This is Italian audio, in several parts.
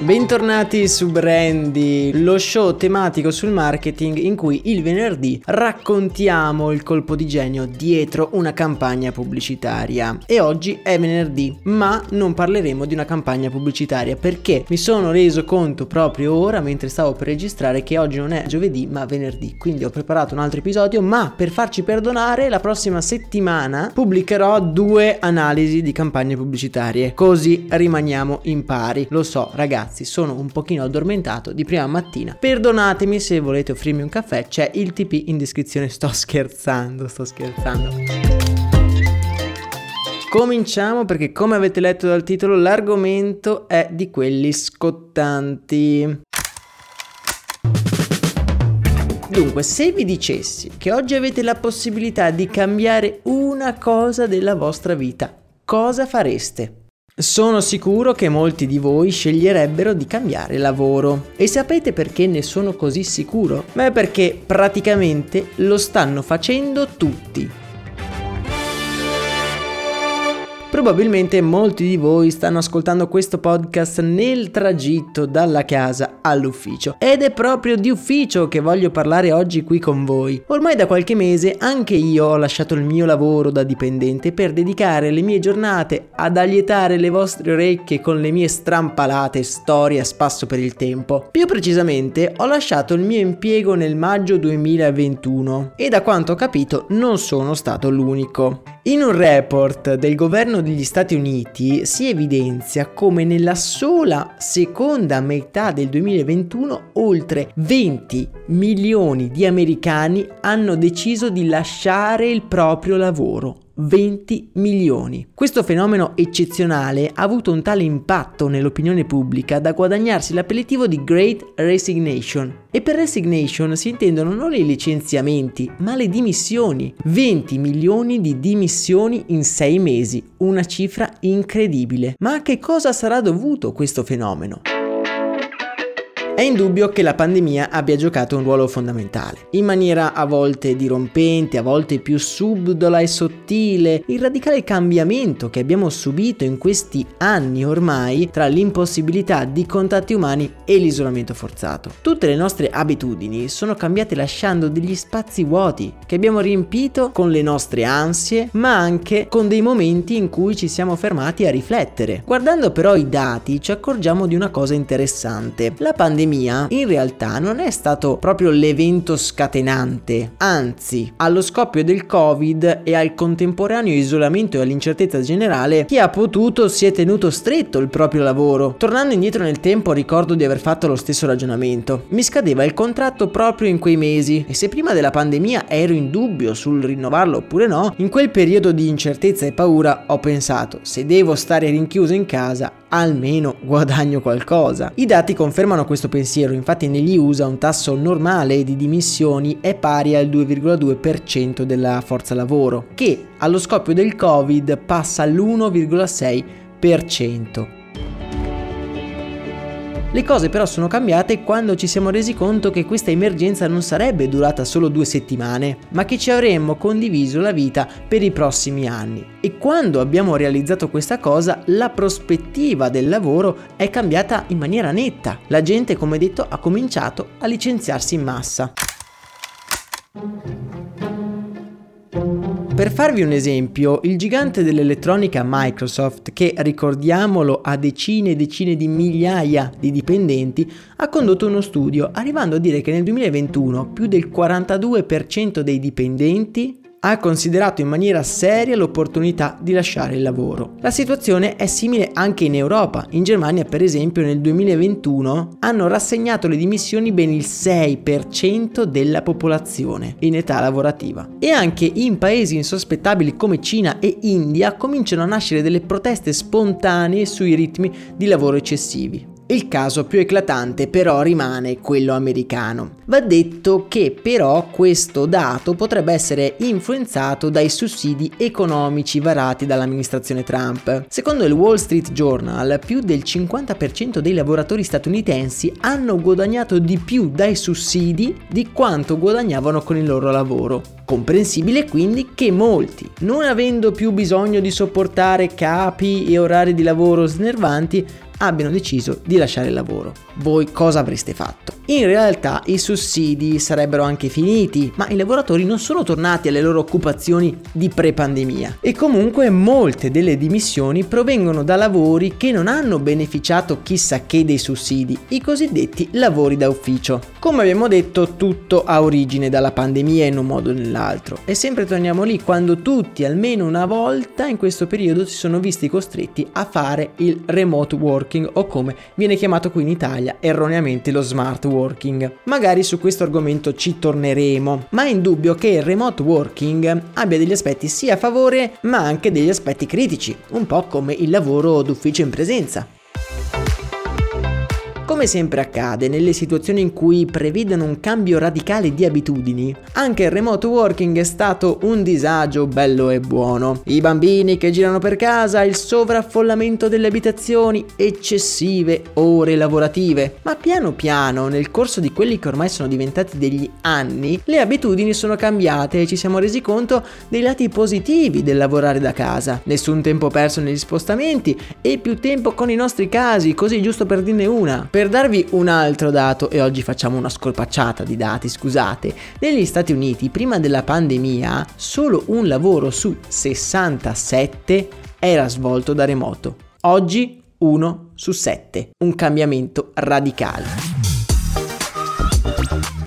Bentornati su Brandy, lo show tematico sul marketing in cui il venerdì raccontiamo il colpo di genio dietro una campagna pubblicitaria. E oggi è venerdì, ma non parleremo di una campagna pubblicitaria perché mi sono reso conto proprio ora mentre stavo per registrare che oggi non è giovedì ma venerdì. Quindi ho preparato un altro episodio, ma per farci perdonare la prossima settimana pubblicherò due analisi di campagne pubblicitarie. Così rimaniamo in pari. Lo so, ragazzi ragazzi, sono un pochino addormentato di prima mattina. Perdonatemi se volete offrirmi un caffè, c'è il TP in descrizione. Sto scherzando, sto scherzando. Cominciamo perché come avete letto dal titolo l'argomento è di quelli scottanti. Dunque, se vi dicessi che oggi avete la possibilità di cambiare una cosa della vostra vita, cosa fareste? Sono sicuro che molti di voi sceglierebbero di cambiare lavoro. E sapete perché ne sono così sicuro? Beh, perché praticamente lo stanno facendo tutti. Probabilmente molti di voi stanno ascoltando questo podcast nel tragitto dalla casa all'ufficio ed è proprio di ufficio che voglio parlare oggi qui con voi. Ormai da qualche mese anche io ho lasciato il mio lavoro da dipendente per dedicare le mie giornate ad allietare le vostre orecchie con le mie strampalate storie a spasso per il tempo. Più precisamente ho lasciato il mio impiego nel maggio 2021 e da quanto ho capito non sono stato l'unico. In un report del governo degli Stati Uniti si evidenzia come nella sola seconda metà del 2021 oltre 20 milioni di americani hanno deciso di lasciare il proprio lavoro 20 milioni. Questo fenomeno eccezionale ha avuto un tale impatto nell'opinione pubblica da guadagnarsi l'appellativo di Great Resignation. E per resignation si intendono non i licenziamenti, ma le dimissioni. 20 milioni di dimissioni in 6 mesi, una cifra incredibile. Ma a che cosa sarà dovuto questo fenomeno? È indubbio che la pandemia abbia giocato un ruolo fondamentale. In maniera a volte dirompente, a volte più subdola e sottile, il radicale cambiamento che abbiamo subito in questi anni ormai tra l'impossibilità di contatti umani e l'isolamento forzato. Tutte le nostre abitudini sono cambiate lasciando degli spazi vuoti che abbiamo riempito con le nostre ansie, ma anche con dei momenti in cui ci siamo fermati a riflettere. Guardando però i dati ci accorgiamo di una cosa interessante. La pandemia pandemia in realtà non è stato proprio l'evento scatenante, anzi, allo scoppio del Covid e al contemporaneo isolamento e all'incertezza generale, chi ha potuto si è tenuto stretto il proprio lavoro. Tornando indietro nel tempo ricordo di aver fatto lo stesso ragionamento. Mi scadeva il contratto proprio in quei mesi e se prima della pandemia ero in dubbio sul rinnovarlo oppure no, in quel periodo di incertezza e paura ho pensato se devo stare rinchiuso in casa almeno guadagno qualcosa. I dati confermano questo pensiero, infatti negli USA un tasso normale di dimissioni è pari al 2,2% della forza lavoro, che allo scoppio del Covid passa all'1,6%. Le cose però sono cambiate quando ci siamo resi conto che questa emergenza non sarebbe durata solo due settimane, ma che ci avremmo condiviso la vita per i prossimi anni. E quando abbiamo realizzato questa cosa, la prospettiva del lavoro è cambiata in maniera netta. La gente, come detto, ha cominciato a licenziarsi in massa. Per farvi un esempio, il gigante dell'elettronica Microsoft, che ricordiamolo ha decine e decine di migliaia di dipendenti, ha condotto uno studio arrivando a dire che nel 2021 più del 42% dei dipendenti ha considerato in maniera seria l'opportunità di lasciare il lavoro. La situazione è simile anche in Europa. In Germania, per esempio, nel 2021 hanno rassegnato le dimissioni ben il 6% della popolazione in età lavorativa. E anche in paesi insospettabili come Cina e India cominciano a nascere delle proteste spontanee sui ritmi di lavoro eccessivi. Il caso più eclatante però rimane quello americano. Va detto che però questo dato potrebbe essere influenzato dai sussidi economici varati dall'amministrazione Trump. Secondo il Wall Street Journal, più del 50% dei lavoratori statunitensi hanno guadagnato di più dai sussidi di quanto guadagnavano con il loro lavoro. Comprensibile quindi che molti, non avendo più bisogno di sopportare capi e orari di lavoro snervanti, abbiano deciso di lasciare il lavoro. Voi cosa avreste fatto? In realtà i sussidi sarebbero anche finiti, ma i lavoratori non sono tornati alle loro occupazioni di pre-pandemia. E comunque molte delle dimissioni provengono da lavori che non hanno beneficiato chissà che dei sussidi, i cosiddetti lavori da ufficio. Come abbiamo detto, tutto ha origine dalla pandemia in un modo o nell'altro. E sempre torniamo lì quando tutti, almeno una volta in questo periodo, si sono visti costretti a fare il remote working o come viene chiamato qui in Italia erroneamente lo smart working. Magari su questo argomento ci torneremo, ma è indubbio che il remote working abbia degli aspetti sia a favore ma anche degli aspetti critici, un po' come il lavoro d'ufficio in presenza. Come sempre accade nelle situazioni in cui prevedono un cambio radicale di abitudini, anche il remote working è stato un disagio bello e buono. I bambini che girano per casa, il sovraffollamento delle abitazioni, eccessive ore lavorative. Ma piano piano, nel corso di quelli che ormai sono diventati degli anni, le abitudini sono cambiate e ci siamo resi conto dei lati positivi del lavorare da casa. Nessun tempo perso negli spostamenti e più tempo con i nostri casi, così giusto per dirne una. Per darvi un altro dato, e oggi facciamo una scorpacciata di dati, scusate, negli Stati Uniti prima della pandemia solo un lavoro su 67 era svolto da remoto. Oggi 1 su 7, un cambiamento radicale.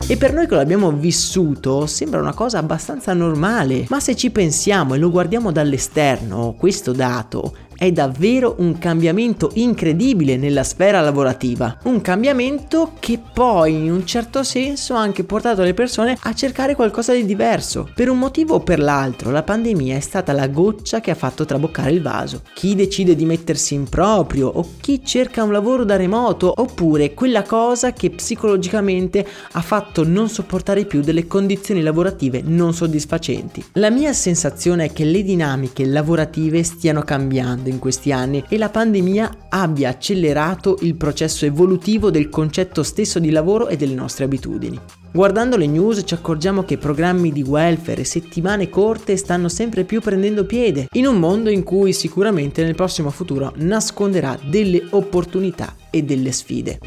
E per noi che l'abbiamo vissuto sembra una cosa abbastanza normale, ma se ci pensiamo e lo guardiamo dall'esterno, questo dato è davvero un cambiamento incredibile nella sfera lavorativa. Un cambiamento che poi in un certo senso ha anche portato le persone a cercare qualcosa di diverso. Per un motivo o per l'altro la pandemia è stata la goccia che ha fatto traboccare il vaso. Chi decide di mettersi in proprio o chi cerca un lavoro da remoto oppure quella cosa che psicologicamente ha fatto non sopportare più delle condizioni lavorative non soddisfacenti. La mia sensazione è che le dinamiche lavorative stiano cambiando in questi anni e la pandemia abbia accelerato il processo evolutivo del concetto stesso di lavoro e delle nostre abitudini. Guardando le news ci accorgiamo che programmi di welfare e settimane corte stanno sempre più prendendo piede, in un mondo in cui sicuramente nel prossimo futuro nasconderà delle opportunità e delle sfide.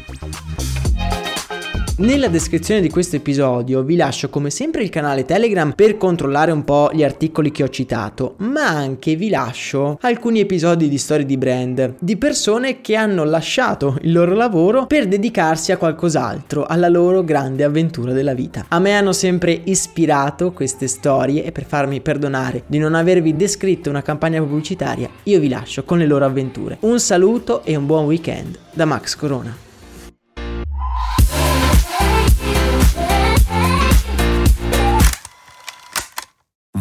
Nella descrizione di questo episodio vi lascio come sempre il canale Telegram per controllare un po' gli articoli che ho citato, ma anche vi lascio alcuni episodi di storie di brand, di persone che hanno lasciato il loro lavoro per dedicarsi a qualcos'altro, alla loro grande avventura della vita. A me hanno sempre ispirato queste storie e per farmi perdonare di non avervi descritto una campagna pubblicitaria, io vi lascio con le loro avventure. Un saluto e un buon weekend da Max Corona.